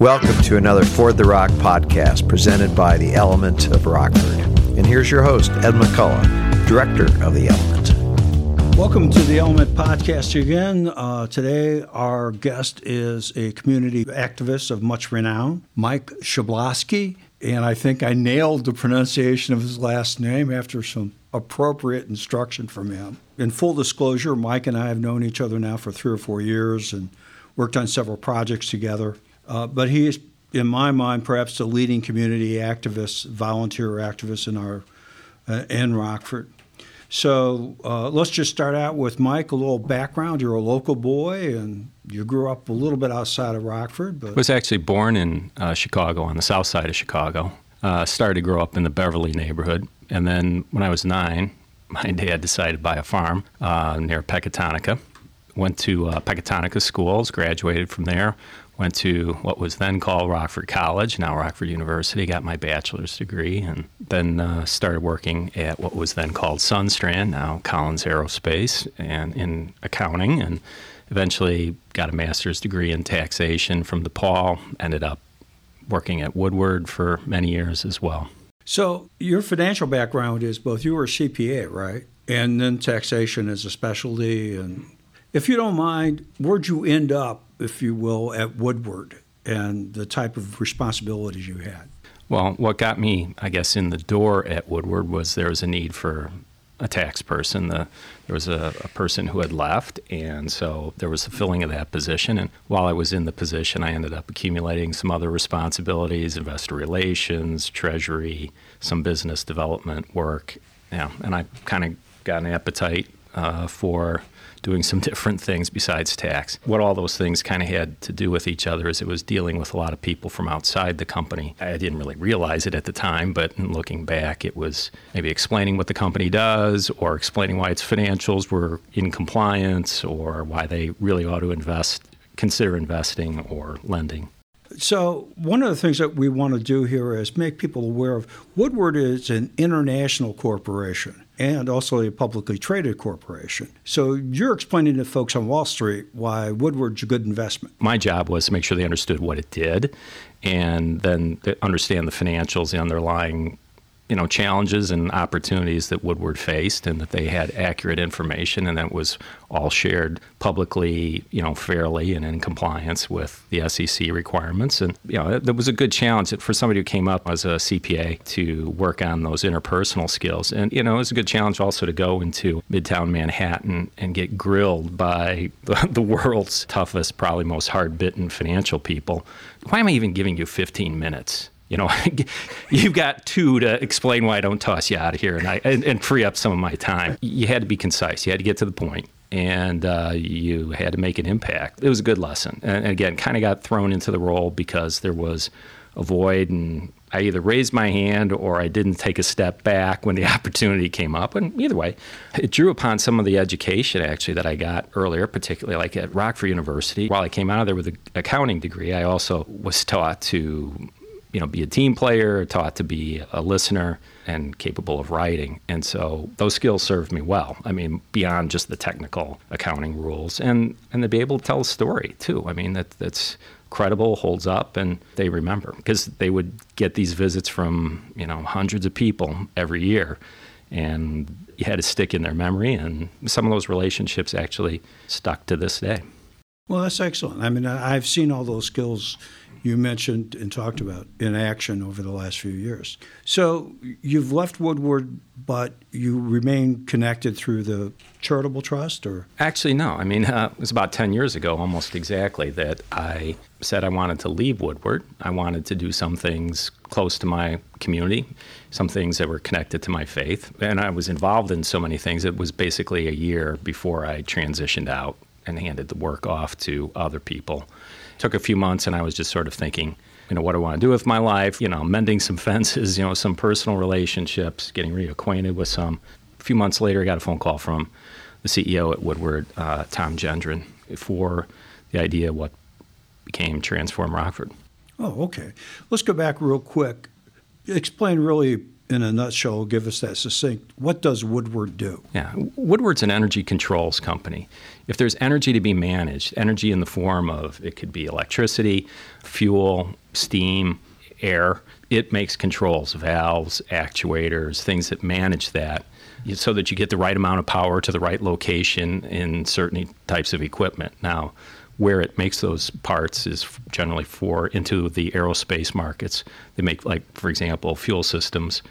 Welcome to another Ford the Rock podcast presented by The Element of Rockford. And here's your host, Ed McCullough, Director of The Element. Welcome to the Element Podcast again. Uh, today, our guest is a community activist of much renown, Mike Schablaske. And I think I nailed the pronunciation of his last name after some appropriate instruction from him. In full disclosure, Mike and I have known each other now for three or four years and worked on several projects together. Uh, but he is, in my mind, perhaps the leading community activist, volunteer activist in our uh, in Rockford. So uh, let's just start out with Mike. A little background. You're a local boy, and you grew up a little bit outside of Rockford. But was actually born in uh, Chicago, on the south side of Chicago. Uh, started to grow up in the Beverly neighborhood, and then when I was nine, my dad decided to buy a farm uh, near Pecatonica. Went to uh, Pecatonica schools, graduated from there, went to what was then called Rockford College, now Rockford University, got my bachelor's degree, and then uh, started working at what was then called Sundstrand, now Collins Aerospace, and in accounting, and eventually got a master's degree in taxation from DePaul. Ended up working at Woodward for many years as well. So your financial background is both you were a CPA, right? And then taxation as a specialty. And if you don't mind, where'd you end up if you will, at Woodward and the type of responsibilities you had? Well, what got me, I guess, in the door at Woodward was there was a need for a tax person. The, there was a, a, person who had left, and so there was a filling of that position. And while I was in the position, I ended up accumulating some other responsibilities investor relations, treasury, some business development work. Yeah, and I kind of got an appetite uh, for doing some different things besides tax. What all those things kind of had to do with each other is it was dealing with a lot of people from outside the company. I didn't really realize it at the time, but looking back, it was maybe explaining what the company does or explaining why its financials were in compliance or why they really ought to invest, consider investing or lending. So, one of the things that we want to do here is make people aware of Woodward is an international corporation and also a publicly traded corporation. So, you're explaining to folks on Wall Street why Woodward's a good investment. My job was to make sure they understood what it did and then understand the financials, the underlying you know challenges and opportunities that Woodward faced, and that they had accurate information, and that was all shared publicly, you know, fairly and in compliance with the SEC requirements. And you know, that was a good challenge for somebody who came up as a CPA to work on those interpersonal skills. And you know, it was a good challenge also to go into Midtown Manhattan and get grilled by the, the world's toughest, probably most hard-bitten financial people. Why am I even giving you 15 minutes? You know, you've got two to explain why I don't toss you out of here and, I, and, and, free up some of my time. You had to be concise. You had to get to the point, and uh, you had to make an impact. It was a good lesson. And again, kind of got thrown into the role because there was a void, and I either raised my hand or I didn't take a step back when the opportunity came up. And either way, it drew upon some of the education actually that I got earlier, particularly like at Rockford University. While I came out of there with an accounting degree, I also was taught to you know, be a team player, taught to be a listener, and capable of writing. And so those skills served me well. I mean, beyond just the technical accounting rules, and and to be able to tell a story too. I mean, that that's credible, holds up, and they remember because they would get these visits from you know hundreds of people every year, and you had to stick in their memory. And some of those relationships actually stuck to this day. Well, that's excellent. I mean, I've seen all those skills you mentioned and talked about in action over the last few years. So you've left Woodward, but you remain connected through the charitable trust, or actually no. I mean, uh, it was about ten years ago, almost exactly, that I said I wanted to leave Woodward. I wanted to do some things close to my community, some things that were connected to my faith, and I was involved in so many things. It was basically a year before I transitioned out and handed the work off to other people took a few months, and I was just sort of thinking, you know, what do I want to do with my life? You know, mending some fences, you know, some personal relationships, getting reacquainted with some. A few months later, I got a phone call from the CEO at Woodward, uh, Tom Gendron, for the idea of what became Transform Rockford. Oh, okay. Let's go back real quick. Explain really in a nutshell, give us that succinct. What does Woodward do? Yeah, Woodward's an energy controls company. If there's energy to be managed, energy in the form of it could be electricity, fuel, steam, air, it makes controls, valves, actuators, things that manage that so that you get the right amount of power to the right location in certain types of equipment. Now, where it makes those parts is generally for into the aerospace markets. They make, like, for example, fuel systems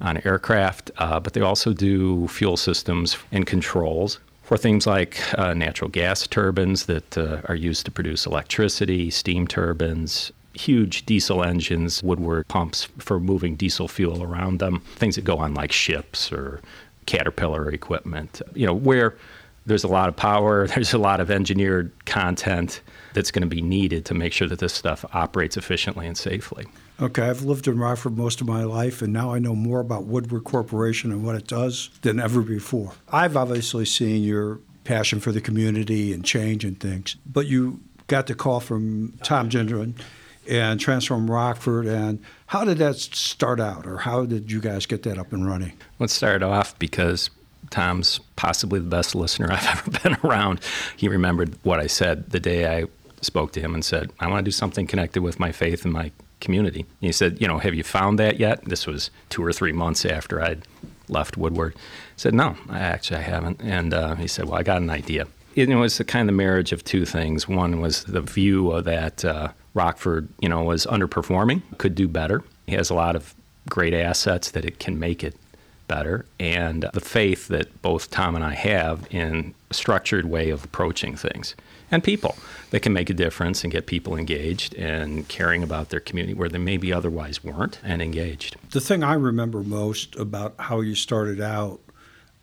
on aircraft, uh, but they also do fuel systems and controls for things like uh, natural gas turbines that uh, are used to produce electricity, steam turbines, huge diesel engines, Woodward pumps for moving diesel fuel around them, things that go on like ships or Caterpillar equipment, you know, where there's a lot of power, there's a lot of engineered content that's going to be needed to make sure that this stuff operates efficiently and safely. Okay, I've lived in Rockford most of my life, and now I know more about Woodward Corporation and what it does than ever before. I've obviously seen your passion for the community and change and things, but you got the call from Tom Gendron and Transform Rockford. And how did that start out, or how did you guys get that up and running? Let's start off because Tom's possibly the best listener I've ever been around. He remembered what I said the day I spoke to him and said, I want to do something connected with my faith and my community. And he said, You know, have you found that yet? This was two or three months after I'd left Woodward. I said, No, I actually I haven't. And uh, he said, Well, I got an idea. It was the kind of marriage of two things. One was the view that uh, Rockford, you know, was underperforming, could do better. He has a lot of great assets that it can make it better, and the faith that both Tom and I have in a structured way of approaching things and people that can make a difference and get people engaged and caring about their community where they maybe otherwise weren't and engaged. The thing I remember most about how you started out,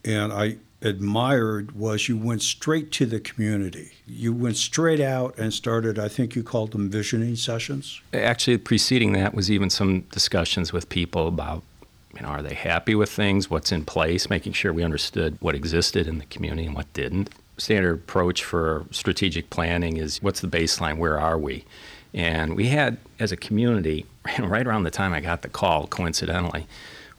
and I admired was you went straight to the community. You went straight out and started, I think you called them visioning sessions. Actually, preceding that was even some discussions with people about, you know, are they happy with things, what's in place, making sure we understood what existed in the community and what didn't. Standard approach for strategic planning is what's the baseline, where are we? And we had, as a community, right around the time I got the call, coincidentally,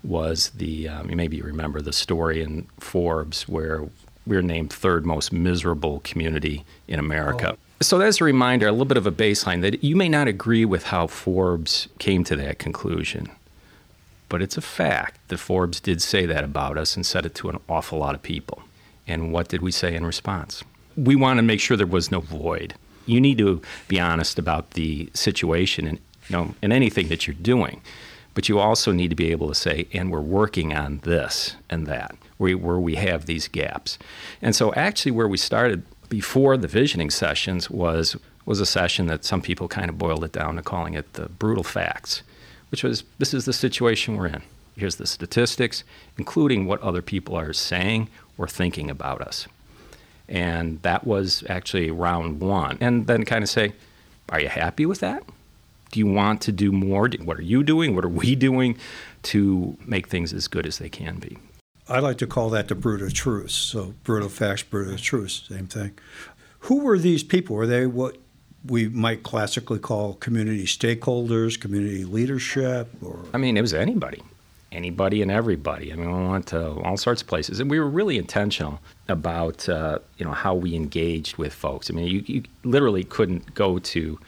was the um, maybe you remember the story in Forbes where we were named third most miserable community in America. Oh. So that's a reminder, a little bit of a baseline that you may not agree with how Forbes came to that conclusion, but it's a fact that Forbes did say that about us and said it to an awful lot of people. And what did we say in response? We want to make sure there was no void. You need to be honest about the situation and you know in anything that you're doing. But you also need to be able to say, and we're working on this and that, where we have these gaps. And so, actually, where we started before the visioning sessions was was a session that some people kind of boiled it down to calling it the brutal facts, which was this is the situation we're in. Here's the statistics, including what other people are saying or thinking about us. And that was actually round one. And then kind of say, are you happy with that? Do you want to do more? What are you doing? What are we doing to make things as good as they can be? I like to call that the brutal truth. So brutal facts, brutal truth, same thing. Who were these people? Were they what we might classically call community stakeholders, community leadership, or? I mean, it was anybody, anybody and everybody. I mean, we went to all sorts of places, and we were really intentional about uh, you know how we engaged with folks. I mean, you, you literally couldn't go to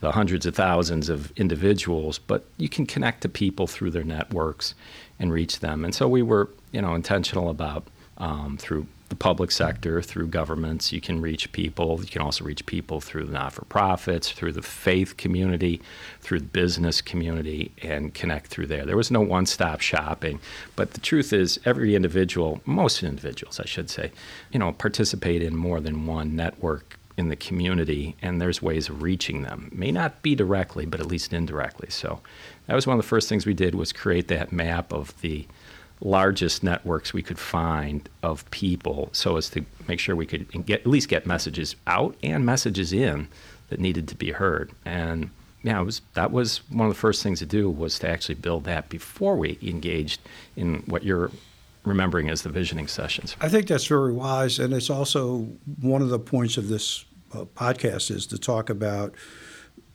the hundreds of thousands of individuals, but you can connect to people through their networks and reach them. And so we were, you know, intentional about um, through the public sector, through governments, you can reach people. You can also reach people through the not-for-profits, through the faith community, through the business community, and connect through there. There was no one-stop shopping, but the truth is, every individual, most individuals, I should say, you know, participate in more than one network in the community, and there's ways of reaching them. May not be directly, but at least indirectly. So that was one of the first things we did was create that map of the largest networks we could find of people, so as to make sure we could get at least get messages out and messages in that needed to be heard. And yeah, it was, that was one of the first things to do was to actually build that before we engaged in what you're remembering as the visioning sessions. I think that's very wise, and it's also one of the points of this uh, podcast is to talk about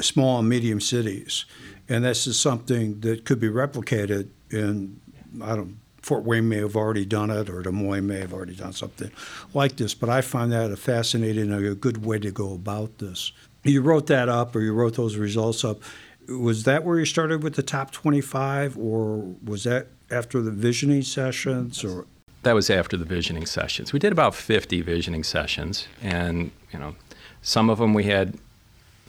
small and medium cities, and this is something that could be replicated in I don't. Fort Wayne may have already done it, or Des Moines may have already done something like this. But I find that a fascinating, and a good way to go about this. You wrote that up, or you wrote those results up. Was that where you started with the top 25, or was that after the visioning sessions, or that was after the visioning sessions. We did about 50 visioning sessions, and you know, some of them we had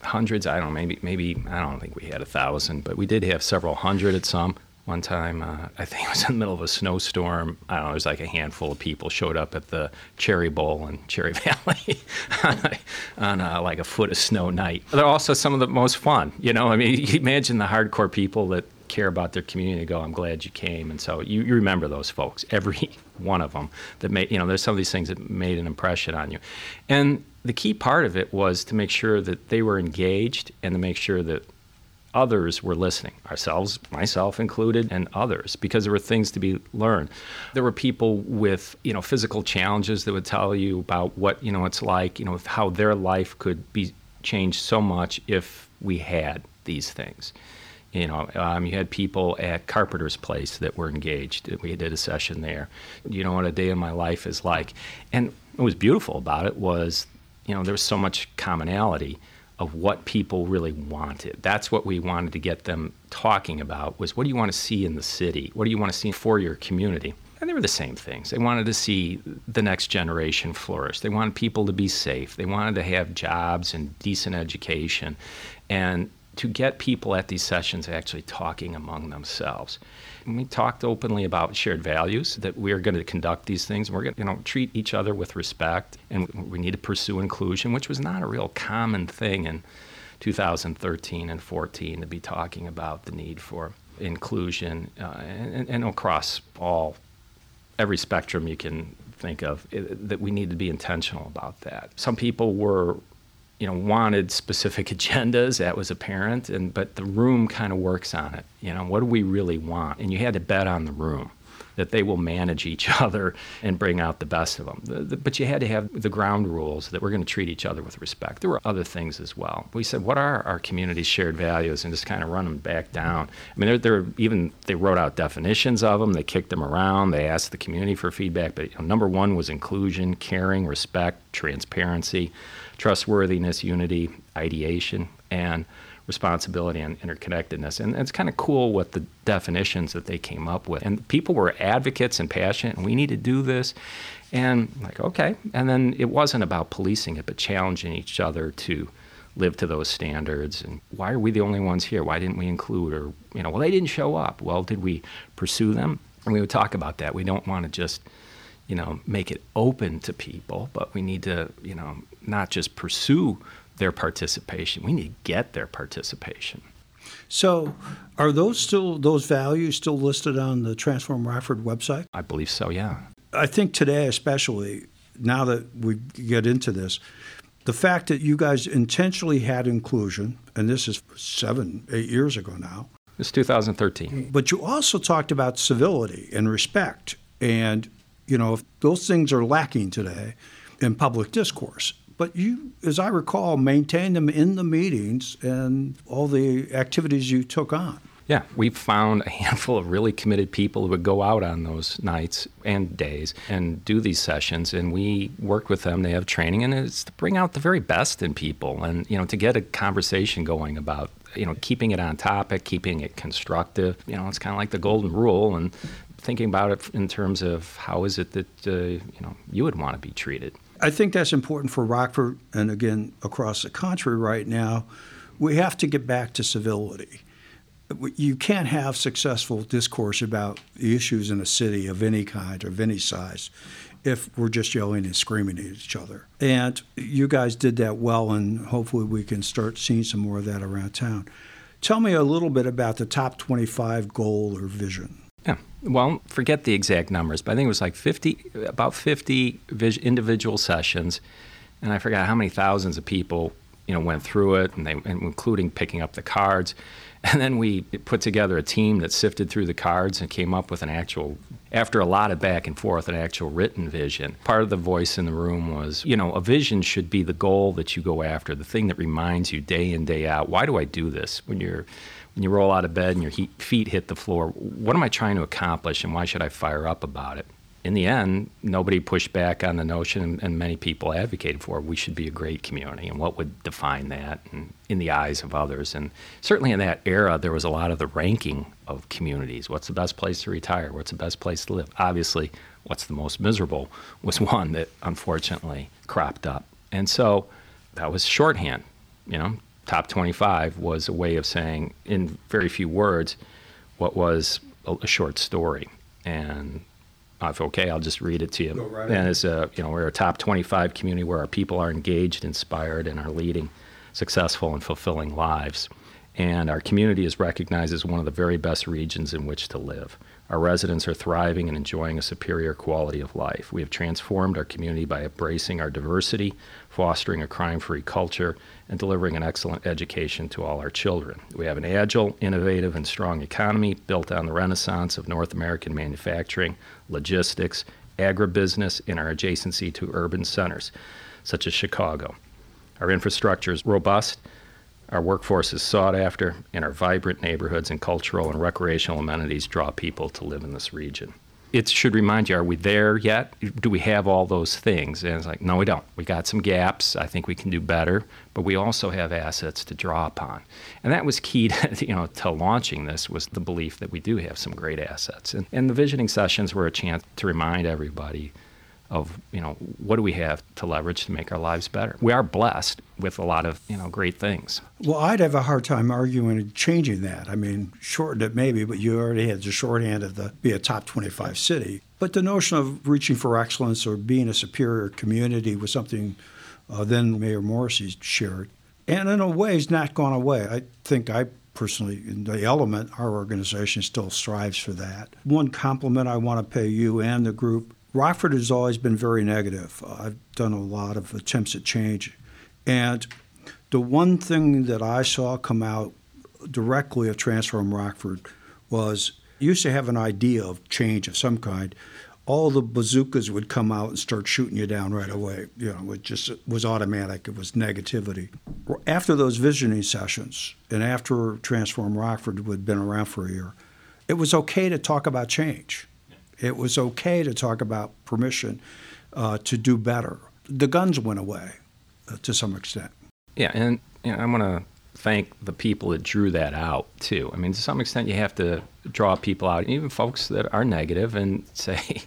hundreds. I don't know, maybe maybe I don't think we had a thousand, but we did have several hundred at some. One time, uh, I think it was in the middle of a snowstorm. I don't know. It was like a handful of people showed up at the Cherry Bowl in Cherry Valley on, a, on a, like a foot of snow night. They're also some of the most fun. You know, I mean, imagine the hardcore people that care about their community go, I'm glad you came. And so you, you remember those folks, every one of them that made, you know, there's some of these things that made an impression on you. And the key part of it was to make sure that they were engaged and to make sure that others were listening, ourselves, myself included, and others, because there were things to be learned. There were people with, you know, physical challenges that would tell you about what, you know, it's like, you know, how their life could be changed so much if we had these things. You know, um, you had people at Carpenter's Place that were engaged. We did a session there. You know what a day in my life is like. And what was beautiful about it was, you know, there was so much commonality of what people really wanted. That's what we wanted to get them talking about was what do you want to see in the city? What do you want to see for your community? And they were the same things. They wanted to see the next generation flourish. They wanted people to be safe. They wanted to have jobs and decent education. And to get people at these sessions actually talking among themselves. And we talked openly about shared values that we are going to conduct these things. We're going to you know treat each other with respect, and we need to pursue inclusion, which was not a real common thing in 2013 and 14 to be talking about the need for inclusion uh, and, and across all every spectrum you can think of it, that we need to be intentional about that. Some people were you know wanted specific agendas that was apparent and but the room kind of works on it you know what do we really want and you had to bet on the room that they will manage each other and bring out the best of them. The, the, but you had to have the ground rules that we're going to treat each other with respect. There were other things as well. We said, what are our community's shared values, and just kind of run them back down. I mean, they're, even they wrote out definitions of them. They kicked them around. They asked the community for feedback. But you know, number one was inclusion, caring, respect, transparency trustworthiness, unity, ideation, and responsibility and interconnectedness. And it's kind of cool what the definitions that they came up with. And people were advocates and passionate, and we need to do this. And like, okay. And then it wasn't about policing it, but challenging each other to live to those standards. And why are we the only ones here? Why didn't we include? Or, you know, well, they didn't show up. Well, did we pursue them? And we would talk about that. We don't want to just you know, make it open to people, but we need to, you know, not just pursue their participation. We need to get their participation. So, are those still those values still listed on the Transform Rockford website? I believe so. Yeah. I think today, especially now that we get into this, the fact that you guys intentionally had inclusion, and this is seven, eight years ago now. It's 2013. But you also talked about civility and respect, and you know, those things are lacking today in public discourse. But you, as I recall, maintained them in the meetings and all the activities you took on. Yeah, we found a handful of really committed people who would go out on those nights and days and do these sessions, and we work with them. They have training, and it's to bring out the very best in people, and you know, to get a conversation going about you know keeping it on topic, keeping it constructive. You know, it's kind of like the golden rule, and thinking about it in terms of how is it that uh, you know you would want to be treated. I think that's important for Rockford and again across the country right now. We have to get back to civility. You can't have successful discourse about the issues in a city of any kind or of any size if we're just yelling and screaming at each other. And you guys did that well, and hopefully we can start seeing some more of that around town. Tell me a little bit about the top 25 goal or vision. Well, forget the exact numbers, but I think it was like 50, about 50 vis- individual sessions, and I forgot how many thousands of people, you know, went through it, and they, including picking up the cards, and then we put together a team that sifted through the cards and came up with an actual after a lot of back and forth, an actual written vision. Part of the voice in the room was, you know, a vision should be the goal that you go after, the thing that reminds you day in, day out, why do I do this? When you're when you roll out of bed and your feet hit the floor, what am I trying to accomplish and why should I fire up about it? in the end, nobody pushed back on the notion, and many people advocated for we should be a great community, and what would define that and in the eyes of others. And certainly in that era, there was a lot of the ranking of communities. What's the best place to retire? What's the best place to live? Obviously, what's the most miserable was one that unfortunately cropped up. And so that was shorthand. You know, top 25 was a way of saying, in very few words, what was a short story. And if okay, I'll just read it to you. Right and it's a, you know, we're a top 25 community where our people are engaged, inspired, and are leading successful and fulfilling lives. And our community is recognized as one of the very best regions in which to live. Our residents are thriving and enjoying a superior quality of life. We have transformed our community by embracing our diversity, fostering a crime free culture, and delivering an excellent education to all our children. We have an agile, innovative, and strong economy built on the renaissance of North American manufacturing, logistics, agribusiness, and our adjacency to urban centers, such as Chicago. Our infrastructure is robust, our workforce is sought after, and our vibrant neighborhoods and cultural and recreational amenities draw people to live in this region it should remind you are we there yet? Do we have all those things? And it's like, no, we don't. We got some gaps. I think we can do better, but we also have assets to draw upon. And that was key to, you know, to launching this was the belief that we do have some great assets. And, and the visioning sessions were a chance to remind everybody of you know what do we have to leverage to make our lives better. We are blessed with a lot of you know great things. Well, I'd have a hard time arguing and changing that. I mean, shortened it maybe, but you already had the shorthand of the be a top 25 city. But the notion of reaching for excellence or being a superior community was something uh, then Mayor Morrissey shared, and in a way, has not gone away. I think I personally, in the element, our organization still strives for that. One compliment I want to pay you and the group Rockford has always been very negative. I've done a lot of attempts at change. And the one thing that I saw come out directly of Transform Rockford was you used to have an idea of change of some kind. All the bazookas would come out and start shooting you down right away. You know, it just was automatic. It was negativity. After those visioning sessions, and after Transform Rockford had been around for a year, it was okay to talk about change it was okay to talk about permission uh, to do better. The guns went away uh, to some extent. Yeah, and I want to thank the people that drew that out too. I mean, to some extent, you have to draw people out, even folks that are negative, and say,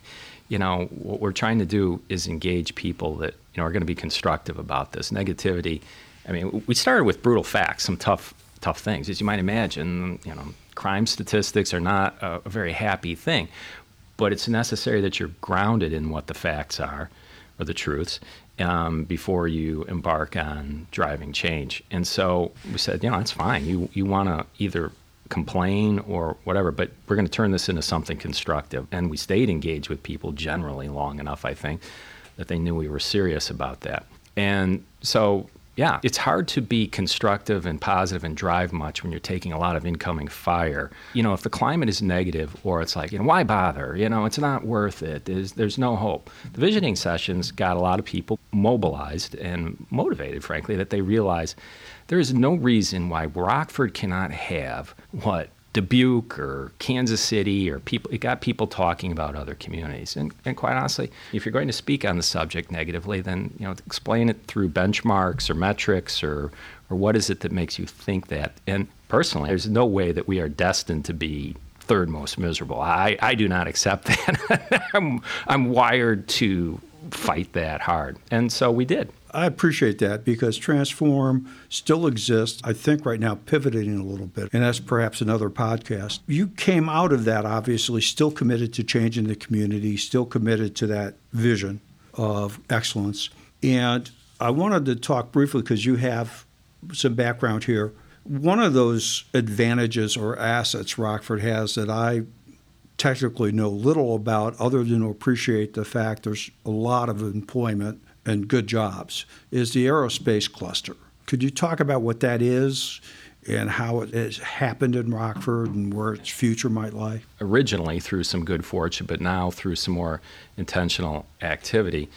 you know, what we're trying to do is engage people that you know are going to be constructive about this negativity. I mean, we started with brutal facts, some tough, tough things, as you might imagine. You know, crime statistics are not a, a very happy thing but it's necessary that you're grounded in what the facts are or the truths um, before you embark on driving change. And so we said, you know, that's fine. You you want to either complain or whatever, but we're going to turn this into something constructive. And we stayed engaged with people generally long enough, I think, that they knew we were serious about that. And so yeah, it's hard to be constructive and positive and drive much when you're taking a lot of incoming fire. You know, if the climate is negative or it's like, you know, why bother? You know, it's not worth it. There's, there's no hope. The visioning sessions got a lot of people mobilized and motivated, frankly, that they realize there is no reason why Rockford cannot have what Dubuque or Kansas City or people, it got people talking about other communities. And, and quite honestly, if you're going to speak on the subject negatively, then you know explain it through benchmarks or metrics or or what is it that makes you think that. And personally, there's no way that we are destined to be third most miserable. I, I do not accept that. I'm, I'm wired to fight that hard. And so we did. I appreciate that because Transform still exists. I think right now pivoting a little bit, and that's perhaps another podcast. You came out of that obviously still committed to changing the community, still committed to that vision of excellence. And I wanted to talk briefly because you have some background here. One of those advantages or assets Rockford has that I technically know little about other than to appreciate the fact there's a lot of employment and good jobs is the aerospace cluster. Could you talk about what that is and how it has happened in Rockford and where its future might lie? Originally through some good fortune, but now through some more intentional activity.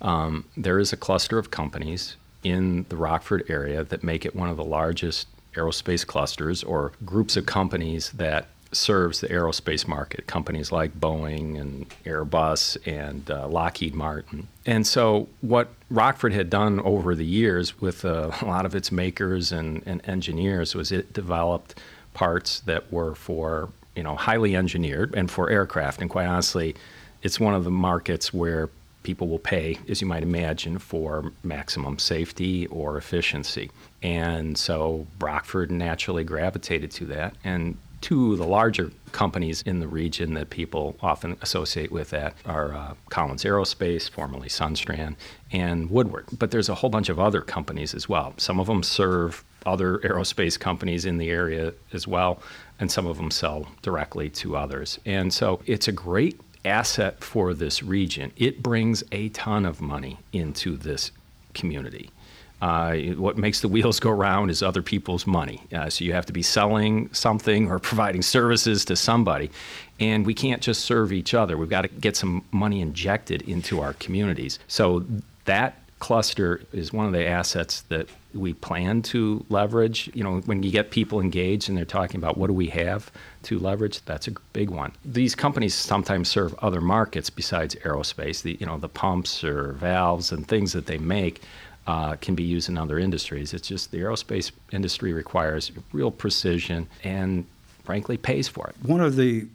Um, there is a cluster of companies in the Rockford area that make it one of the largest aerospace clusters or groups of companies that serves the aerospace market, companies like Boeing and Airbus and uh, Lockheed Martin. And so, what Rockford had done over the years with uh, a lot of its makers and, and engineers was it developed parts that were for you know highly engineered and for aircraft. And quite honestly, it's one of the markets where people will pay, as you might imagine, for maximum safety or efficiency. And so Rockford naturally gravitated to that. And two of the larger companies in the region that people often associate with that are uh, Collins Aerospace, formerly Sundstrand, and Woodward. But there's a whole bunch of other companies as well. Some of them serve other aerospace companies in the area as well, and some of them sell directly to others. And so it's a great asset for this region. It brings a ton of money into this community. Uh, what makes the wheels go round is other people's money. Uh, so you have to be selling something or providing services to somebody. And we can't just serve each other. We've got to get some money injected into our communities. So that cluster is one of the assets that we plan to leverage. You know, when you get people engaged and they're talking about what do we have to leverage, that's a big one. These companies sometimes serve other markets besides aerospace. The you know the pumps or valves and things that they make uh, can be used in other industries. It's just the aerospace industry requires real precision and frankly pays for it. One of the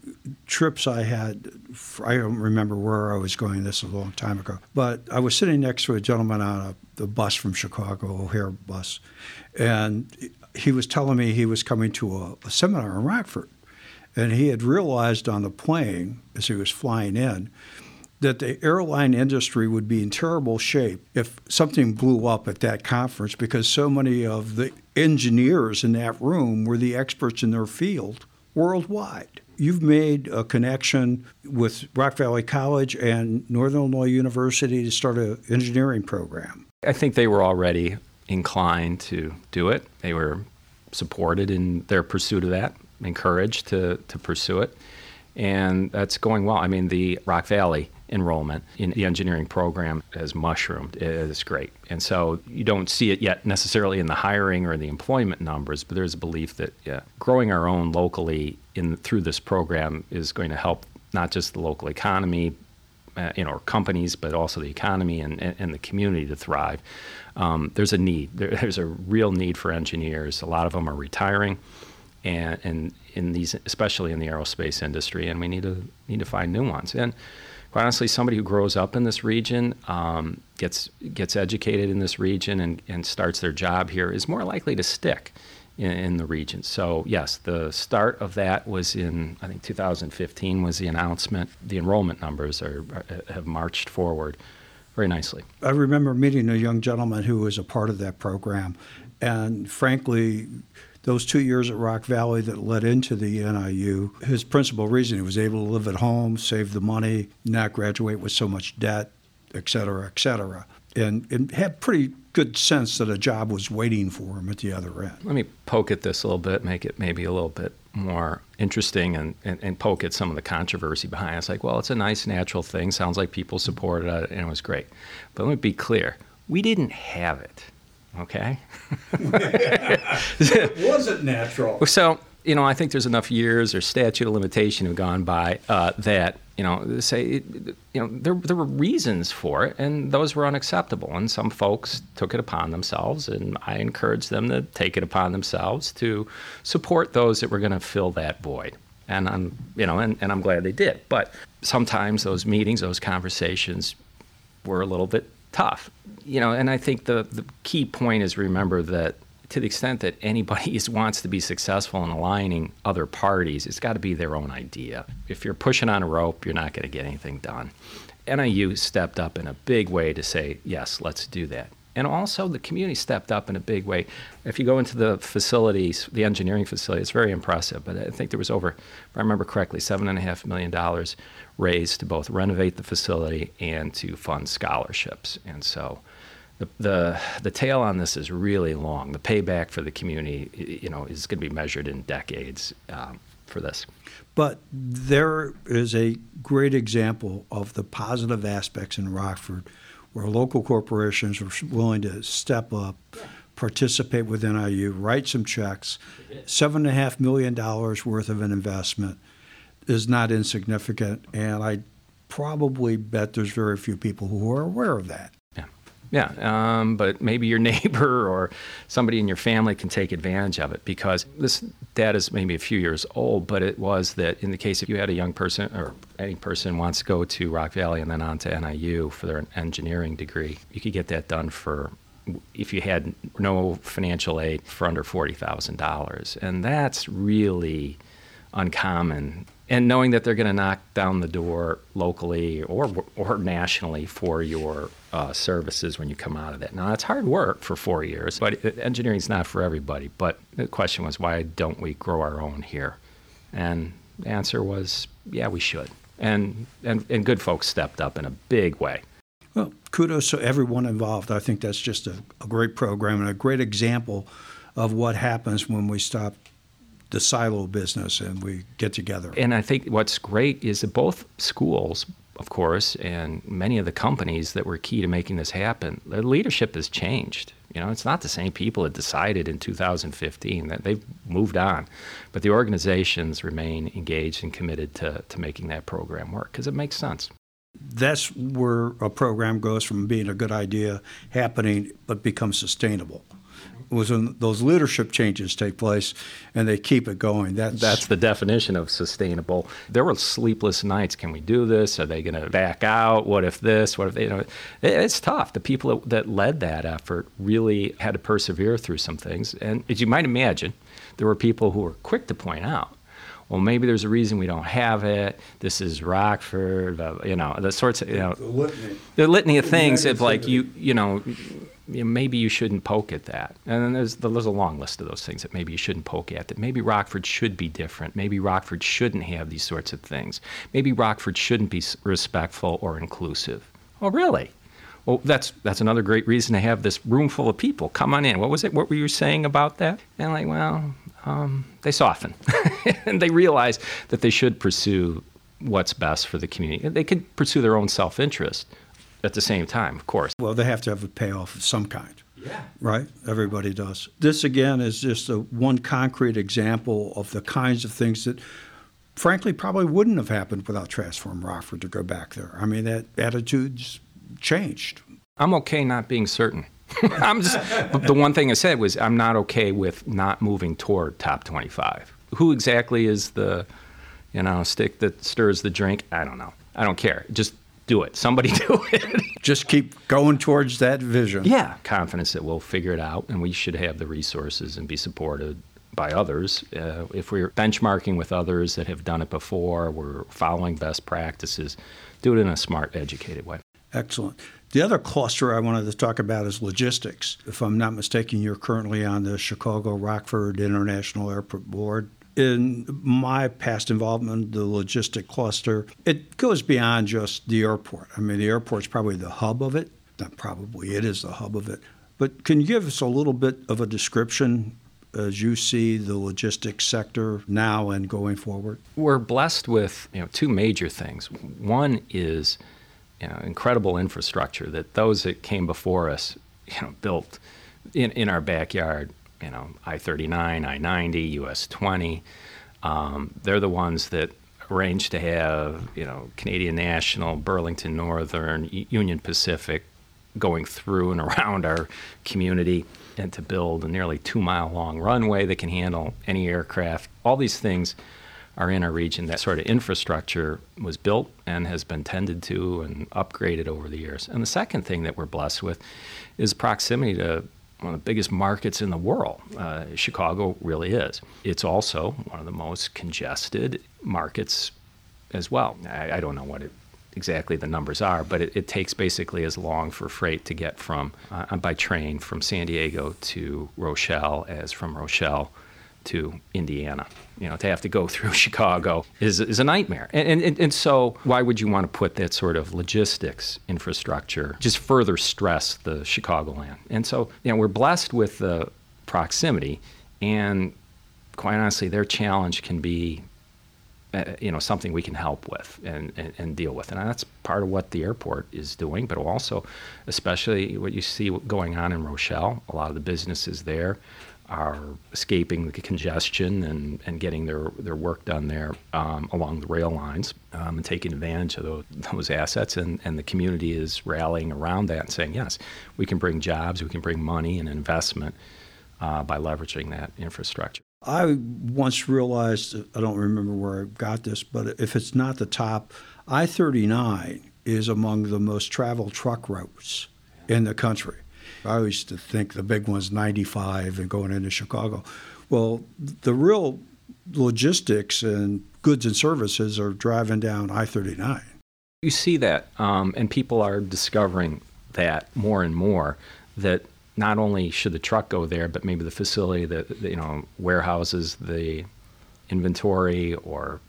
trips I had, I don't remember where I was going, this a long time ago, but I was sitting next to a gentleman on a, the bus from Chicago, O'Hare bus, and he was telling me he was coming to a, a seminar in Rockford. And he had realized on the plane as he was flying in that the airline industry would be in terrible shape if something blew up at that conference because so many of the engineers in that room were the experts in their field worldwide. You've made a connection with Rock Valley College and Northern Illinois University to start an engineering program. I think they were already inclined to do it. They were supported in their pursuit of that, encouraged to, to pursue it. And that's going well. I mean, the Rock Valley enrollment in the engineering program has mushroomed. It's great. And so you don't see it yet necessarily in the hiring or the employment numbers, but there's a belief that yeah, growing our own locally in through this program is going to help not just the local economy, uh, you know, or companies, but also the economy and, and, and the community to thrive. Um, there's a need. There, there's a real need for engineers. A lot of them are retiring, and, and in these, especially in the aerospace industry, and we need to need to find new ones. And quite honestly, somebody who grows up in this region, um, gets gets educated in this region, and, and starts their job here is more likely to stick in, in, the region. So yes, the start of that was in I think 2015 was the announcement. The enrollment numbers are, are have marched forward very nicely. I remember meeting a young gentleman who was a part of that program, and frankly those two years at Rock Valley that led into the NIU, his principal reason he was able to live at home, save the money, not graduate with so much debt, et cetera, et cetera, and, and had pretty good sense that a job was waiting for him at the other end. Let me poke at this a little bit, make it maybe a little bit more interesting and, and, and poke at some of the controversy behind it. It's like, well, it's a nice natural thing. Sounds like people supported it and it was great. But let me be clear we didn't have it okay? was it natural? So, you know, I think there's enough years or statute of limitation have gone by uh, that, you know, say, you know, there, there were reasons for it, and those were unacceptable. And some folks took it upon themselves, and I encouraged them to take it upon themselves to support those that were going to fill that void. And I'm, you know, and, and I'm glad they did. But sometimes those meetings, those conversations were a little bit tough. You know, and I think the, the key point is remember that to the extent that anybody is, wants to be successful in aligning other parties, it's got to be their own idea. If you're pushing on a rope, you're not going to get anything done. NIU stepped up in a big way to say, yes, let's do that. And also, the community stepped up in a big way. If you go into the facilities, the engineering facility, it's very impressive. But I think there was over, if I remember correctly, $7.5 million raised to both renovate the facility and to fund scholarships. And so the, the the tail on this is really long. The payback for the community, you know, is going to be measured in decades um, for this. But there is a great example of the positive aspects in Rockford where local corporations were willing to step up, participate with NIU, write some checks. $7.5 million worth of an investment is not insignificant, and I probably bet there's very few people who are aware of that. Yeah, um, but maybe your neighbor or somebody in your family can take advantage of it because this data is maybe a few years old, but it was that in the case if you had a young person or any person wants to go to Rock Valley and then on to NIU for their engineering degree, you could get that done for if you had no financial aid for under $40,000. And that's really uncommon and knowing that they're going to knock down the door locally or or nationally for your uh, services when you come out of it. Now, it's hard work for four years, but engineering is not for everybody. But the question was, why don't we grow our own here? And the answer was, yeah, we should. And, and, and good folks stepped up in a big way. Well, kudos to everyone involved. I think that's just a, a great program and a great example of what happens when we stop the silo business and we get together. And I think what's great is that both schools, of course, and many of the companies that were key to making this happen, their leadership has changed. You know, it's not the same people that decided in 2015 that they've moved on, but the organizations remain engaged and committed to, to making that program work because it makes sense. That's where a program goes from being a good idea happening, but becomes sustainable was when those leadership changes take place and they keep it going. That's, That's the definition of sustainable. There were sleepless nights. Can we do this? Are they going to back out? What if this? What if they, you know? It's tough. The people that, that led that effort really had to persevere through some things. And as you might imagine, there were people who were quick to point out well, maybe there's a reason we don't have it. This is Rockford, uh, you know, the sorts of, you know, the litany, the litany of things of like you, you know, you know, maybe you shouldn't poke at that. And then there's, there's a long list of those things that maybe you shouldn't poke at. That maybe Rockford should be different. Maybe Rockford shouldn't have these sorts of things. Maybe Rockford shouldn't be respectful or inclusive. Oh, really? Well, that's that's another great reason to have this room full of people. Come on in. What was it? What were you saying about that? And like, well, um, they soften and they realize that they should pursue what's best for the community. They could pursue their own self-interest, at the same time, of course. Well, they have to have a payoff of some kind. Yeah. Right? Everybody does. This, again, is just a, one concrete example of the kinds of things that, frankly, probably wouldn't have happened without Transform Rockford to go back there. I mean, that attitude's changed. I'm okay not being certain. I'm just, the one thing I said was I'm not okay with not moving toward top 25. Who exactly is the, you know, stick that stirs the drink? I don't know. I don't care. Just do it. Somebody do it. Just keep going towards that vision. Yeah. Confidence that we'll figure it out and we should have the resources and be supported by others. Uh, if we're benchmarking with others that have done it before, we're following best practices, do it in a smart, educated way. Excellent. The other cluster I wanted to talk about is logistics. If I'm not mistaken, you're currently on the Chicago Rockford International Airport Board in my past involvement, the logistic cluster, it goes beyond just the airport. I mean, the airport's probably the hub of it. Not probably, it is the hub of it. But can you give us a little bit of a description as you see the logistics sector now and going forward? We're blessed with you know two major things. One is you know, incredible infrastructure that those that came before us you know built in, in our backyard you know, I 39, I 90, US 20. Um, they're the ones that arranged to have, you know, Canadian National, Burlington Northern, Union Pacific going through and around our community and to build a nearly two mile long runway that can handle any aircraft. All these things are in our region. That sort of infrastructure was built and has been tended to and upgraded over the years. And the second thing that we're blessed with is proximity to one of the biggest markets in the world. Uh, Chicago really is. It's also one of the most congested markets as well. I, I don't know what it, exactly the numbers are, but it, it, takes basically as long for freight to get from uh, by train from San Diego to Rochelle as from Rochelle to Indiana. You know, to have to go through Chicago is, is a nightmare. And, and, and so, why would you want to put that sort of logistics infrastructure, just further stress the Chicagoland? And so, you know, we're blessed with the proximity, and quite honestly, their challenge can be uh, you know something we can help with and, and, and, deal with and that's part of what the airport is doing but also especially what you see going on in rochelle a lot of the businesses there are escaping the congestion and, and getting their, their work done there um, along the rail lines um, and taking advantage of those, those assets. And, and the community is rallying around that and saying, yes, we can bring jobs, we can bring money and investment uh, by leveraging that infrastructure. I once realized, I don't remember where I got this, but if it's not the top, I 39 is among the most traveled truck routes in the country. I used to think the big one's 95 and going into Chicago. Well, the real logistics and goods and services are driving down I 39. You see that, um, and people are discovering that more and more that not only should the truck go there, but maybe the facility that, you know, warehouses the inventory or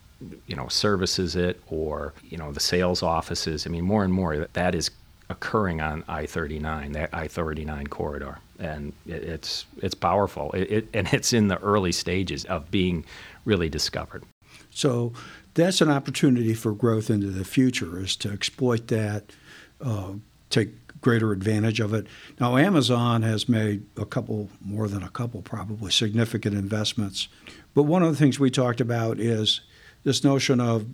you know services it or you know the sales offices i mean more and more that, that is occurring on I-39, that I-39 corridor, and it's it's powerful. It, it, and it's in the early stages of being really discovered. So that's an opportunity for growth into the future, is to exploit that, uh, take greater advantage of it. Now, Amazon has made a couple, more than a couple, probably significant investments. But one of the things we talked about is this notion of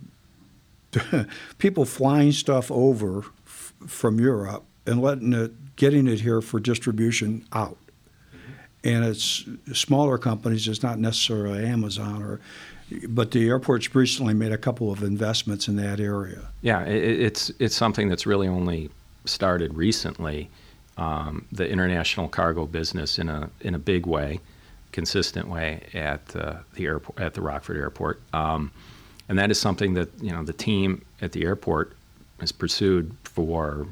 people flying stuff over from Europe and letting it, getting it here for distribution out. Mm-hmm. And it's smaller companies. It's not necessarily Amazon or, but the airport's recently made a couple of investments in that area. Yeah, it, it's it's something that's really only started recently. Um, the international cargo business in a in a big way, consistent way at uh, the airport at the Rockford Airport, um, and that is something that you know the team at the airport has pursued for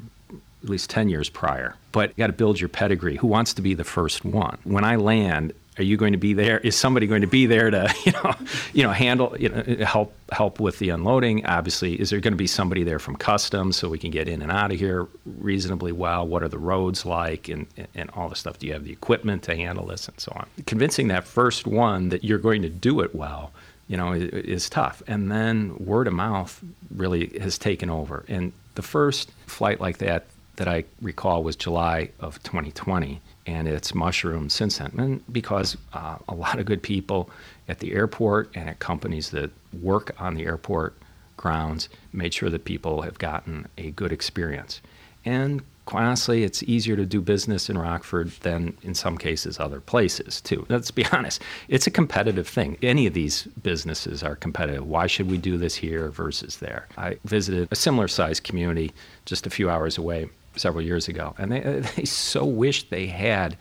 at least 10 years prior. But you got to build your pedigree. Who wants to be the first one? When I land, are you going to be there? Is somebody going to be there to, you know, you know, handle, you know, help help with the unloading? Obviously, is there going to be somebody there from customs so we can get in and out of here reasonably well? What are the roads like, and and all the stuff? Do you have the equipment to handle this, and so on? Convincing that first one that you're going to do it well you know, is, tough. And then word of mouth really has taken over. And the first flight like that that I recall was July of 2020, and it's mushroomed since then. And because uh, a lot of good people at the airport and at companies that work on the airport grounds made sure that people have gotten a good experience. And honestly, it's easier to do business in Rockford than in some cases other places, too. Let's be honest, it's a competitive thing. Any of these businesses are competitive. Why should we do this here versus there? I visited a similar sized community just a few hours away several years ago, and they, they so wish they had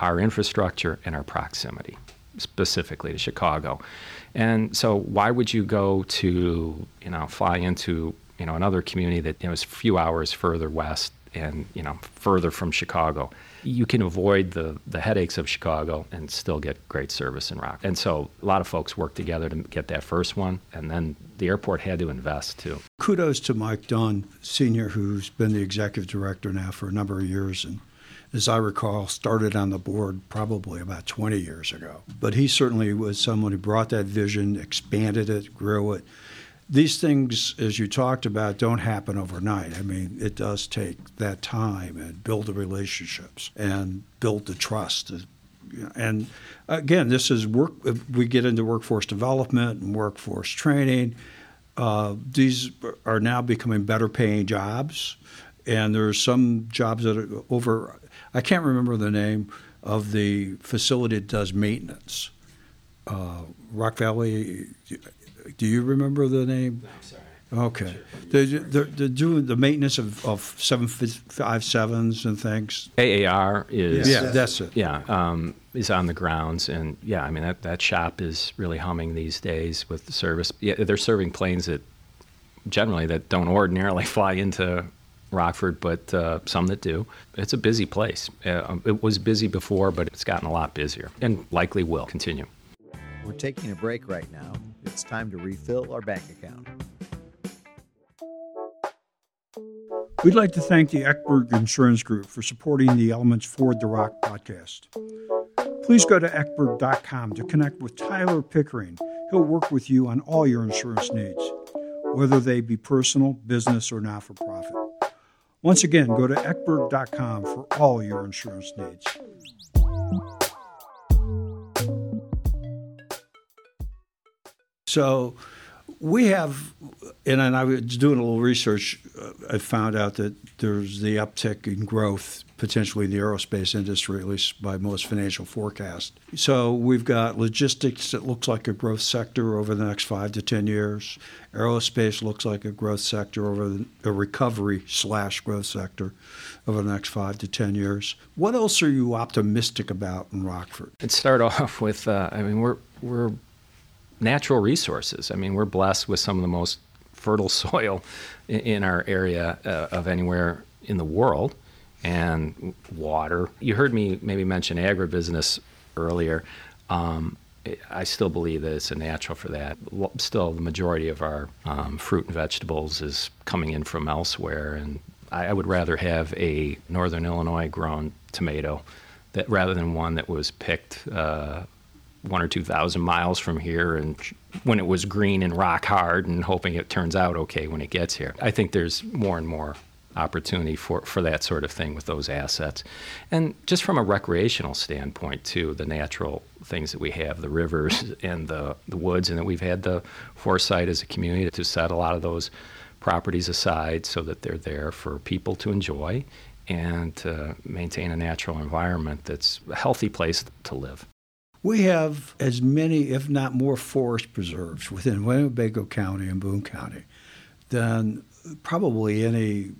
our infrastructure and our proximity, specifically to Chicago. And so, why would you go to, you know, fly into you know another community that you know, is a few hours further west and you know further from Chicago. You can avoid the, the headaches of Chicago and still get great service in Rock. And so a lot of folks worked together to get that first one, and then the airport had to invest too. Kudos to Mike Dunn, Sr., who's been the executive director now for a number of years and as I recall, started on the board probably about 20 years ago. But he certainly was someone who brought that vision, expanded it, grew it, these things, as you talked about, don't happen overnight. I mean, it does take that time and build the relationships and build the trust. And again, this is work. We get into workforce development and workforce training. Uh, these are now becoming better paying jobs, and there's some jobs that are over. I can't remember the name of the facility that does maintenance. Uh, Rock Valley do you remember the name? No, sorry. Okay. They're, they're, they're, doing the maintenance of, of 757s and things. AAR is. Yeah, that's it. Yeah, um, is on the grounds. And yeah, I mean, that, that shop is really humming these days with the service. Yeah, they're serving planes that generally that don't ordinarily fly into Rockford, but uh, some that do. It's a busy place. Uh, it was busy before, but it's gotten a lot busier and likely will continue. We're taking a break right now. It's time to refill our bank account. We'd like to thank the Eckberg Insurance Group for supporting the Elements Ford the Rock podcast. Please go to Eckberg.com to connect with Tyler Pickering. He'll work with you on all your insurance needs, whether they be personal, business, or not for profit. Once again, go to Eckberg.com for all your insurance needs. So we have, and I was doing a little research. Uh, I found out that there's the uptick in growth potentially in the aerospace industry, at least by most financial forecasts. So we've got logistics that looks like a growth sector over the next five to ten years. Aerospace looks like a growth sector over the, a recovery slash growth sector over the next five to ten years. What else are you optimistic about in Rockford? Let's start off with. Uh, I mean, we're we're natural resources. I mean, we're blessed with some of the most fertile soil in, our area uh, of anywhere in the world and water. You heard me maybe mention agribusiness earlier. Um, I still believe that it's a natural for that. Still, the majority of our um, fruit and vegetables is coming in from elsewhere, and I, I would rather have a northern Illinois grown tomato that rather than one that was picked uh, one or two thousand miles from here and when it was green and rock hard and hoping it turns out okay when it gets here. I think there's more and more opportunity for, for that sort of thing with those assets. And just from a recreational standpoint, too, the natural things that we have, the rivers and the, the woods, and that we've had the foresight as a community to set a lot of those properties aside so that they're there for people to enjoy and to maintain a natural environment that's a healthy place to live. We have as many, if not more, forest preserves within Winnebago County and Boone County than probably any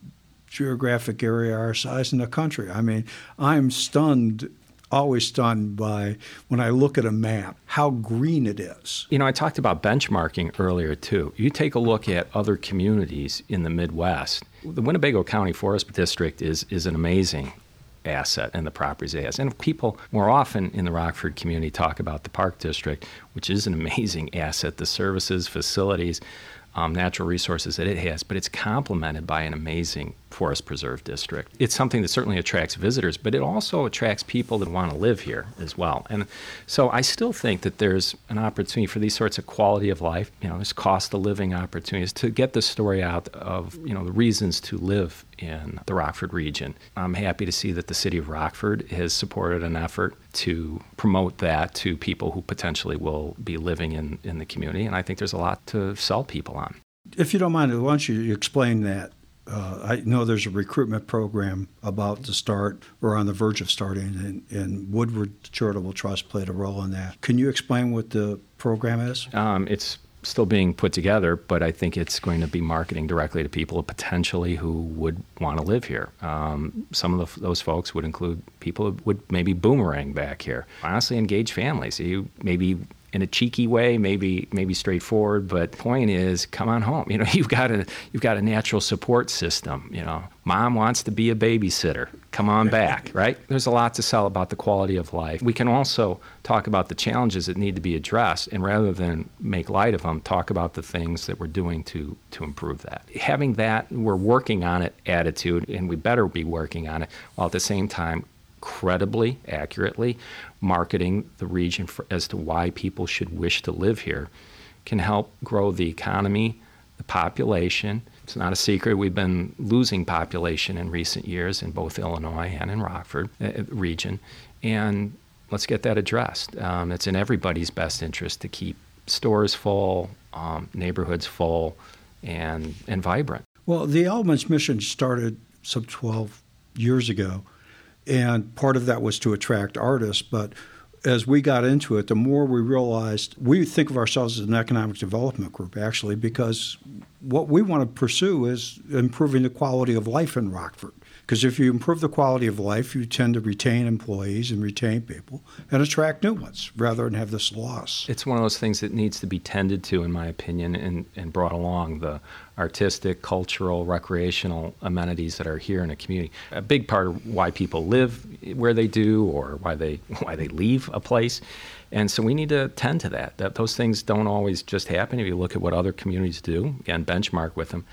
geographic area our size in the country. I mean, I'm stunned always stunned by when I look at a map how green it is. You know, I talked about benchmarking earlier too. You take a look at other communities in the Midwest. The Winnebago County Forest District is is an amazing asset and the properties it has. And people more often in the Rockford community talk about the Park District, which is an amazing asset, the services, facilities, um, natural resources that it has, but it's complemented by an amazing forest preserve district. It's something that certainly attracts visitors, but it also attracts people that want to live here as well. And so I still think that there's an opportunity for these sorts of quality of life, you know, there's cost of living opportunities to get the story out of, you know, the reasons to live in the Rockford region. I'm happy to see that the city of Rockford has supported an effort to promote that to people who potentially will be living in, in the community. And I think there's a lot to sell people on. If you don't mind, why don't you explain that uh, I know there's a recruitment program about to start or on the verge of starting, and, and, Woodward Charitable Trust played a role in that. Can you explain what the program is? Um, it's still being put together, but I think it's going to be marketing directly to people potentially who would want to live here. Um, some of the, those folks would include people who would maybe boomerang back here. Honestly, engage families. You maybe in a cheeky way, maybe maybe straightforward. But point is, come on home. You know, you've got a you've got a natural support system. You know, mom wants to be a babysitter. Come on back, right? There's a lot to sell about the quality of life. We can also talk about the challenges that need to be addressed, and rather than make light of them, talk about the things that we're doing to to improve that. Having that, we're working on it attitude, and we better be working on it, while at the same time credibly, accurately, marketing the region for, as to why people should wish to live here can help grow the economy, the population. It's not a secret we've been losing population in recent years in both Illinois and in Rockford uh, region, and let's get that addressed. Um, it's in everybody's best interest to keep stores full, um, neighborhoods full, and and vibrant. Well, the Elements mission started some 12 years ago and part of that was to attract artists. But as we got into it, the more we realized we think of ourselves as an economic development group, actually, because what we want to pursue is improving the quality of life in Rockford. Because if you improve the quality of life, you tend to retain employees and retain people and attract new ones rather than have this loss. It's one of those things that needs to be tended to, in my opinion, and, and brought along the artistic, cultural, recreational amenities that are here in a community. A big part of why people live where they do or why they why they leave a place And so we need to tend to that. That those things don't always just happen. If you look at what other communities do, again, benchmark with them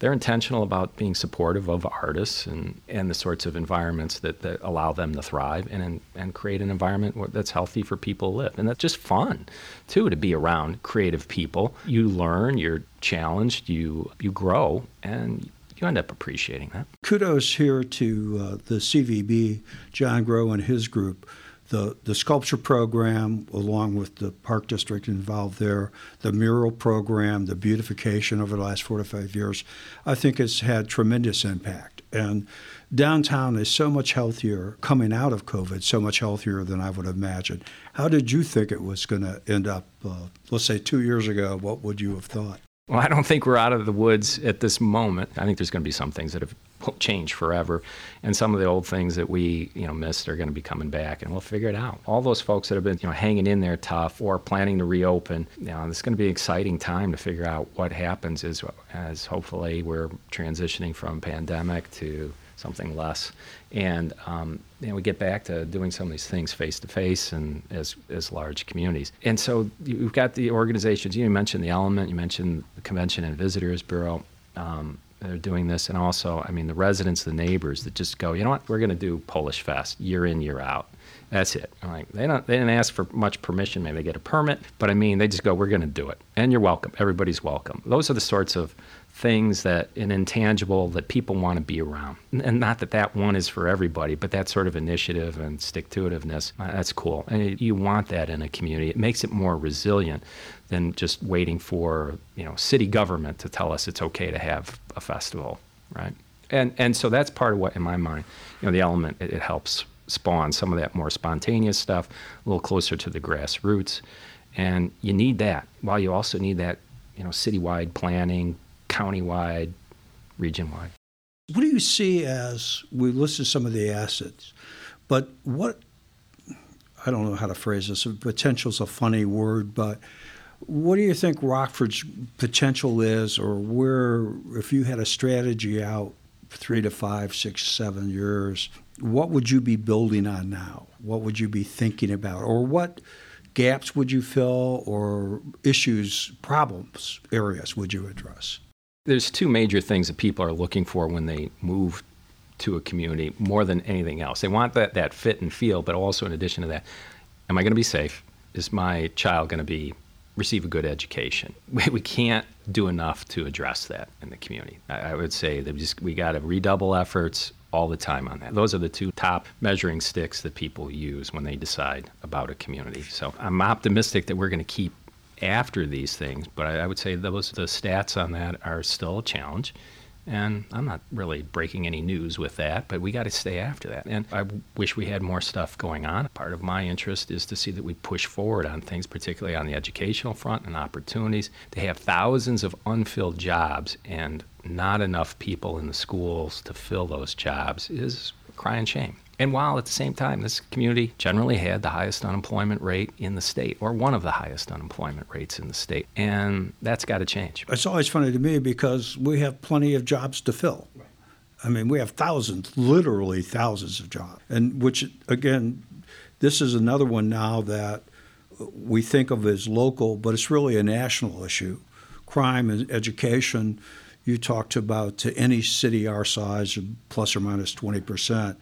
they're intentional about being supportive of artists and, and the sorts of environments that, that allow them to thrive and, and create an environment that's healthy for people to live. And that's just fun, too, to be around creative people. You learn, you're challenged, you, you grow, and you end up appreciating that. Kudos here to uh, the CVB, John Groh and his group the, the sculpture program, along with the park district involved there, the mural program, the beautification over the last four to five years, I think has had tremendous impact. And downtown is so much healthier coming out of COVID, so much healthier than I would have imagined. How did you think it was going to end up, uh, let's say two years ago? What would you have thought? Well, I don't think we're out of the woods at this moment. I think there's going to be some things that have changed forever, and some of the old things that we you know missed are going to be coming back, and we'll figure it out. All those folks that have been you know hanging in there tough or planning to reopen, you know, it's going to be an exciting time to figure out what happens as as hopefully we're transitioning from pandemic to something less. And um, know, we get back to doing some of these things face to face and as as large communities. And so you've got the organizations. You mentioned the Element. You mentioned the Convention and Visitors Bureau. Um, they're doing this, and also, I mean, the residents, the neighbors that just go, you know what, we're going to do Polish Fest year in, year out. That's it. Like they don't, they didn't ask for much permission. Maybe they get a permit, but I mean, they just go, we're going to do it, and you're welcome. Everybody's welcome. Those are the sorts of things that an intangible that people want to be around. And not that that one is for everybody, but that sort of initiative and stick to itiveness, uh, that's cool. And you want that in a community. It makes it more resilient than just waiting for, you know, city government to tell us it's okay to have a festival, right? And and so that's part of what in my mind, you know, the element it, it helps spawn some of that more spontaneous stuff, a little closer to the grassroots. And you need that while you also need that, you know, citywide planning, countywide, region wide. What do you see as we listed some of the assets, but what I don't know how to phrase this. Potential is a funny word, but what do you think Rockford's potential is, or where, if you had a strategy out three to five, six, seven years, what would you be building on now? What would you be thinking about, or what gaps would you fill, or issues, problems, areas would you address? There's two major things that people are looking for when they move to a community more than anything else. They want that, that fit and feel, but also in addition to that, am I going to be safe? Is my child going to be receive a good education? We, we can't do enough to address that in the community. I, I would say that we we got to redouble efforts all the time on that. Those are the two top measuring sticks that people use when they decide about a community. So I'm optimistic that we're going to keep after these things. But I, I would say those the stats on that are still a challenge. And I'm not really breaking any news with that, but we got to stay after that. And I wish we had more stuff going on. Part of my interest is to see that we push forward on things, particularly on the educational front and opportunities. They have thousands of unfilled jobs and not enough people in the schools to fill those jobs is crying shame. And while at the same time, this community generally had the highest unemployment rate in the state, or one of the highest unemployment rates in the state. And that's got to change. It's always funny to me because we have plenty of jobs to fill. I mean, we have thousands, literally thousands of jobs. And which, again, this is another one now that we think of as local, but it's really a national issue. Crime and education, you talked about to any city our size, plus or minus 20 percent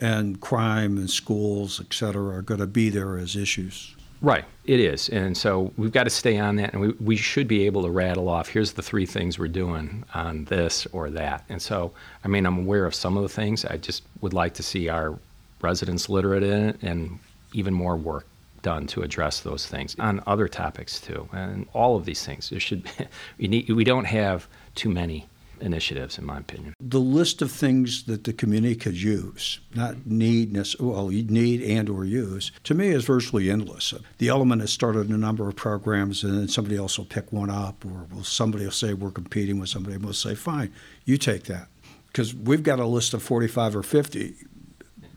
and crime and schools, et cetera, are going to be there as issues. Right, it is. And so we've got to stay on that, and we, we should be able to rattle off here's the three things we're doing on this or that. And so, I mean, I'm aware of some of the things. I just would like to see our residents literate in it and even more work done to address those things on other topics too. And all of these things, there should be, we, need, we don't have too many initiatives, in my opinion. The list of things that the community could use, not need, well, need and or use, to me is virtually endless. The element has started a number of programs, and then somebody else will pick one up, or somebody will say we're competing with somebody, and we'll say, fine, you take that. Because we've got a list of 45 or 50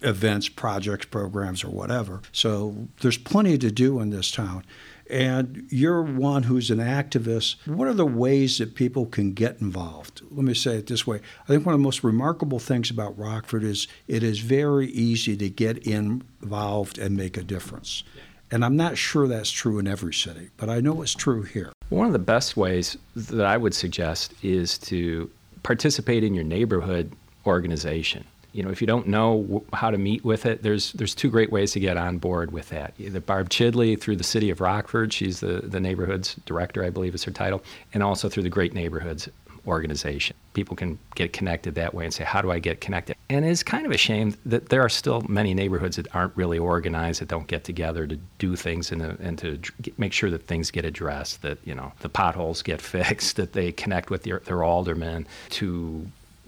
events, projects, programs, or whatever. So there's plenty to do in this town and you're one who's an activist. What are the ways that people can get involved? Let me say it this way. I think one of the most remarkable things about Rockford is it is very easy to get involved and make a difference. And I'm not sure that's true in every city, but I know it's true here. One of the best ways that I would suggest is to participate in your neighborhood organization. You know, if you don't know how to meet with it, there's there's two great ways to get on board with that. Either Barb Chidley through the City of Rockford, she's the, the neighborhoods director, I believe is her title, and also through the Great Neighborhoods organization. People can get connected that way and say, How do I get connected? And it's kind of a shame that there are still many neighborhoods that aren't really organized, that don't get together to do things and, to, and to make sure that things get addressed, that, you know, the potholes get fixed, that they connect with their, their aldermen to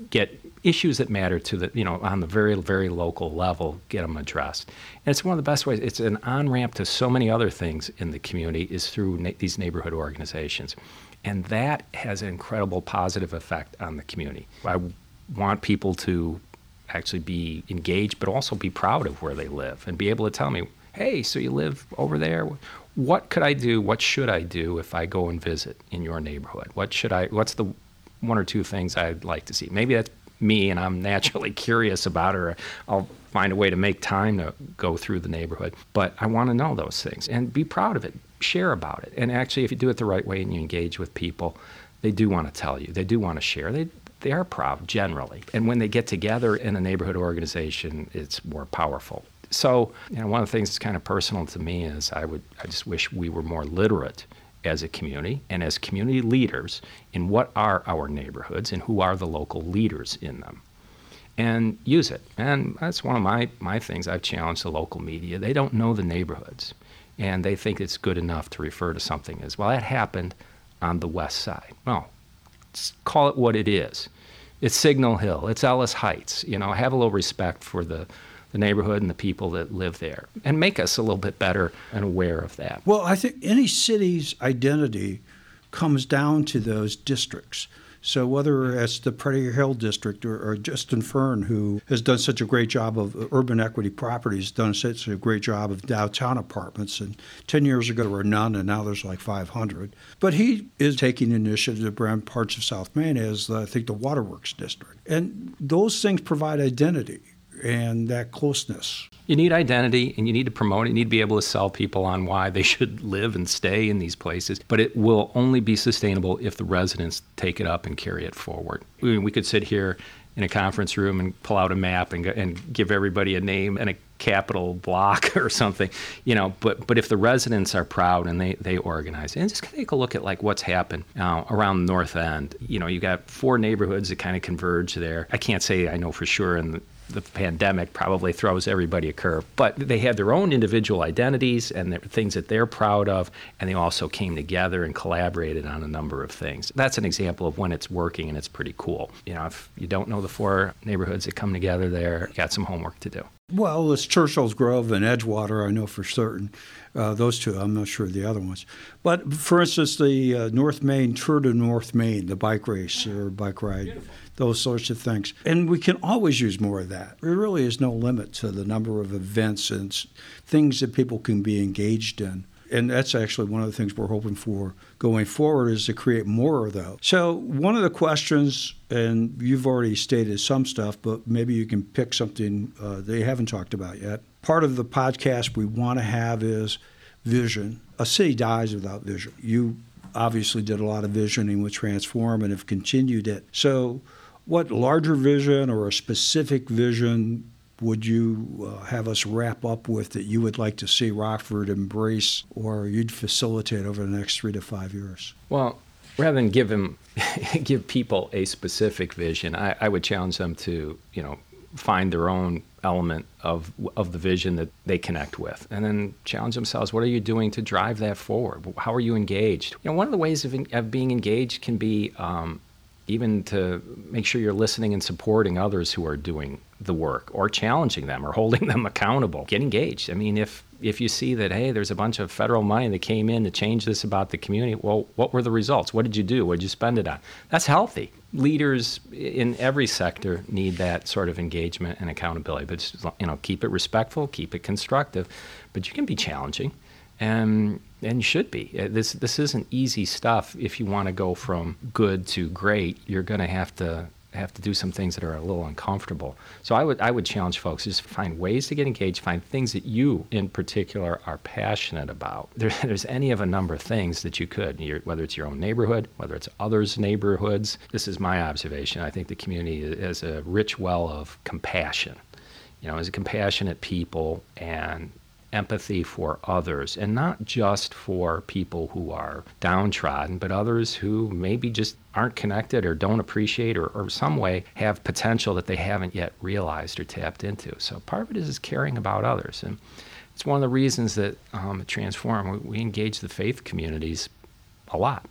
get issues that matter to the you know on the very very local level get them addressed and it's one of the best ways it's an on ramp to so many other things in the community is through na- these neighborhood organizations and that has an incredible positive effect on the community. I want people to actually be engaged, but also be proud of where they live and be able to tell me, hey, so you live over there? What could I do? What should I do if I go and visit in your neighborhood? What should I, what's the one or two things I'd like to see? Maybe that's me and I'm naturally curious about her, I'll find a way to make time to go through the neighborhood. But I want to know those things and be proud of it share about it. And actually, if you do it the right way and you engage with people, they do want to tell you. They do want to share. They they are proud generally. And when they get together in a neighborhood organization, it's more powerful. So, you know, one of the things that's kind of personal to me is I would I just wish we were more literate as a community and as community leaders in what are our neighborhoods and who are the local leaders in them and use it. And that's one of my, my things I've challenged the local media. They don't know the neighborhoods and they think it's good enough to refer to something as, well, that happened on the west side. Well, call it what it is. It's Signal Hill, it's Ellis Heights. You know, have a little respect for the, the neighborhood and the people that live there and make us a little bit better and aware of that. Well, I think any city's identity comes down to those districts. So whether it's the Prairie Hill District or, or, Justin Fern, who has done such a great job of uh, urban equity properties, done such a great job of downtown apartments, and 10 years ago there were none, and now there's like 500. But he is taking initiative brand parts of South Main as, uh, I think, the Waterworks District. And those things provide identity and that closeness. You need identity and you need to promote it. You need to be able to sell people on why they should live and stay in these places. But it will only be sustainable if the residents take it up and carry it forward. We, we could sit here in a conference room and pull out a map and, and give everybody a name and a capital block or something, you know. But but if the residents are proud and they they organize, and just take a look at like what's happened uh, around North End. You know, you got four neighborhoods that kind of converge there. I can't say I know for sure in the, the pandemic probably throws everybody a curve. But they had their own individual identities and things that they're proud of, and they also came together and collaborated on a number of things. That's an example of when it's working and it's pretty cool. You know, if you don't know the four neighborhoods that come together there, you got some homework to do. Well, it's Churchill's Grove and Edgewater, I know for certain. Uh, those two, I'm not sure the other ones. But for instance, the uh, North Main, Tour de North Main, the bike race or bike ride. Beautiful those sorts of things. And we can always use more of that. There really is no limit to the number of events and things that people can be engaged in. And that's actually one of the things we're hoping for going forward is to create more of those. So one of the questions, and you've already stated some stuff, but maybe you can pick something uh, they haven't talked about yet. Part of the podcast we want to have is vision. A city dies without vision. You obviously did a lot of visioning with Transform and have continued it. So what larger vision or a specific vision would you uh, have us wrap up with that you would like to see Rockford embrace or you'd facilitate over the next three to five years? Well, rather than give them, give people a specific vision, I, I would challenge them to, you know, find their own element of of the vision that they connect with, and then challenge themselves. What are you doing to drive that forward? How are you engaged? You know, one of the ways of, of being engaged can be um, even to make sure you're listening and supporting others who are doing the work or challenging them or holding them accountable. Get engaged. I mean if if you see that hey there's a bunch of federal money that came in to change this about the community well what were the results? What did you do? What did you spend it on? That's healthy. Leaders in every sector need that sort of engagement and accountability but you know keep it respectful keep it constructive but you can be challenging. And and should be. Uh, this this isn't easy stuff. If you want to go from good to great, you're going to have to have to do some things that are a little uncomfortable. So I would I would challenge folks just find ways to get engaged, find things that you in particular are passionate about. There, there's any of a number of things that you could, whether it's your own neighborhood, whether it's others' neighborhoods. This is my observation. I think the community has a rich well of compassion. You know, as a compassionate people and empathy for others, and not just for people who are downtrodden, but others who maybe just aren't connected or don't appreciate or, or some way have potential that they haven't yet realized or tapped into. So part of it is caring about others. And it's one of the reasons that um, at Transform, we, we engage the faith communities a lot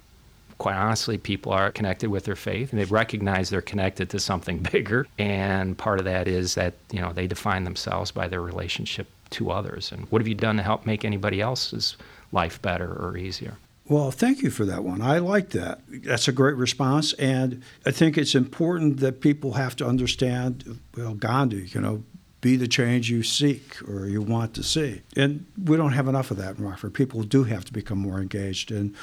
quite honestly, people are connected with their faith and they recognize they're connected to something bigger. And part of that is that, you know, they define themselves by their relationship to others. And what have you done to help make anybody else's life better or easier? Well, thank you for that one. I like that. That's a great response. And I think it's important that people have to understand, well, Gandhi, you know, be the change you seek or you want to see. And we don't have enough of that in Rockford. People do have to become more engaged. And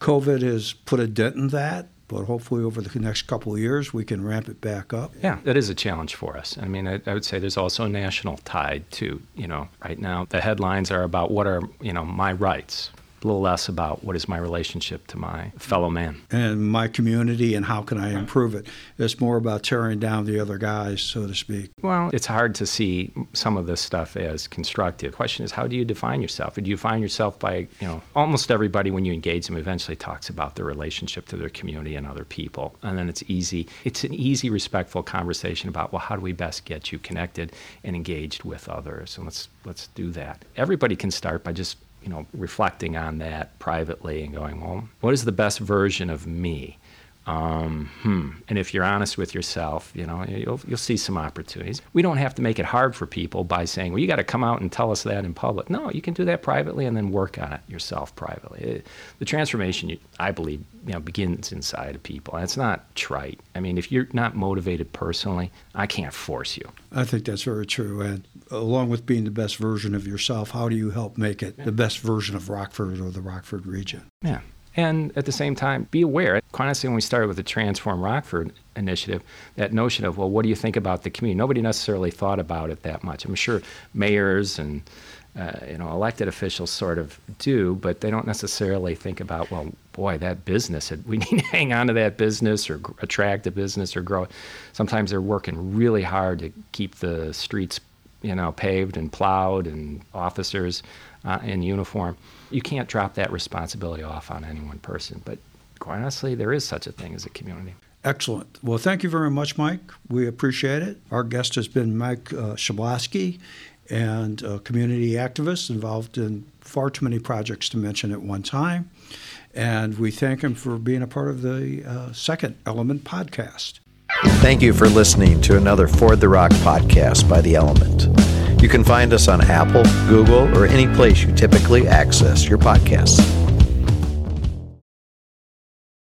COVID has put a dent in that but hopefully over the next couple of years we can ramp it back up. Yeah, that is a challenge for us. I mean, I, I, would say there's also a national tide too. You know, right now the headlines are about what are you know my rights a little less about what is my relationship to my fellow man and my community and how can I improve it. It's more about tearing down the other guys, so to speak. Well, it's hard to see some of this stuff as constructive. The question is, how do you define yourself? Do you define yourself by, you know, almost everybody when you engage them eventually talks about their relationship to their community and other people, and then it's easy. It's an easy, respectful conversation about, well, how do we best get you connected and engaged with others, and let's let's do that. Everybody can start by just you know, reflecting on that privately and going, well, what is the best version of me? Um, hmm. And if you're honest with yourself, you know, you'll, you'll see some opportunities. We don't have to make it hard for people by saying, well, you got to come out and tell us that in public. No, you can do that privately and then work on it yourself privately. It, the transformation, I believe, you know, begins inside of people. And it's not trite. I mean, if you're not motivated personally, I can't force you. I think that's very true. And along with being the best version of yourself, how do you help make it the best version of Rockford or the Rockford region? Yeah. And at the same time, be aware. Quite honestly, when we started with the Transform Rockford initiative, that notion of, well, what do you think about the community? Nobody necessarily thought about it that much. I'm sure mayors and uh, you know elected officials sort of do, but they don't necessarily think about, well, boy, that business, we need to hang on to that business or attract a business or grow. Sometimes they're working really hard to keep the streets, you know, paved and plowed and officers uh, in uniform you can't drop that responsibility off on any one person. But quite honestly, there is such a thing as a community. Excellent. Well, thank you very much, Mike. We appreciate it. Our guest has been Mike uh, Schablaske, and a community activist involved in far too many projects to mention at one time. And we thank him for being a part of the uh, Second Element podcast. Thank you for listening to another Ford the Rock podcast by The Element. You can find us on Apple, Google, or any place you typically access your podcasts.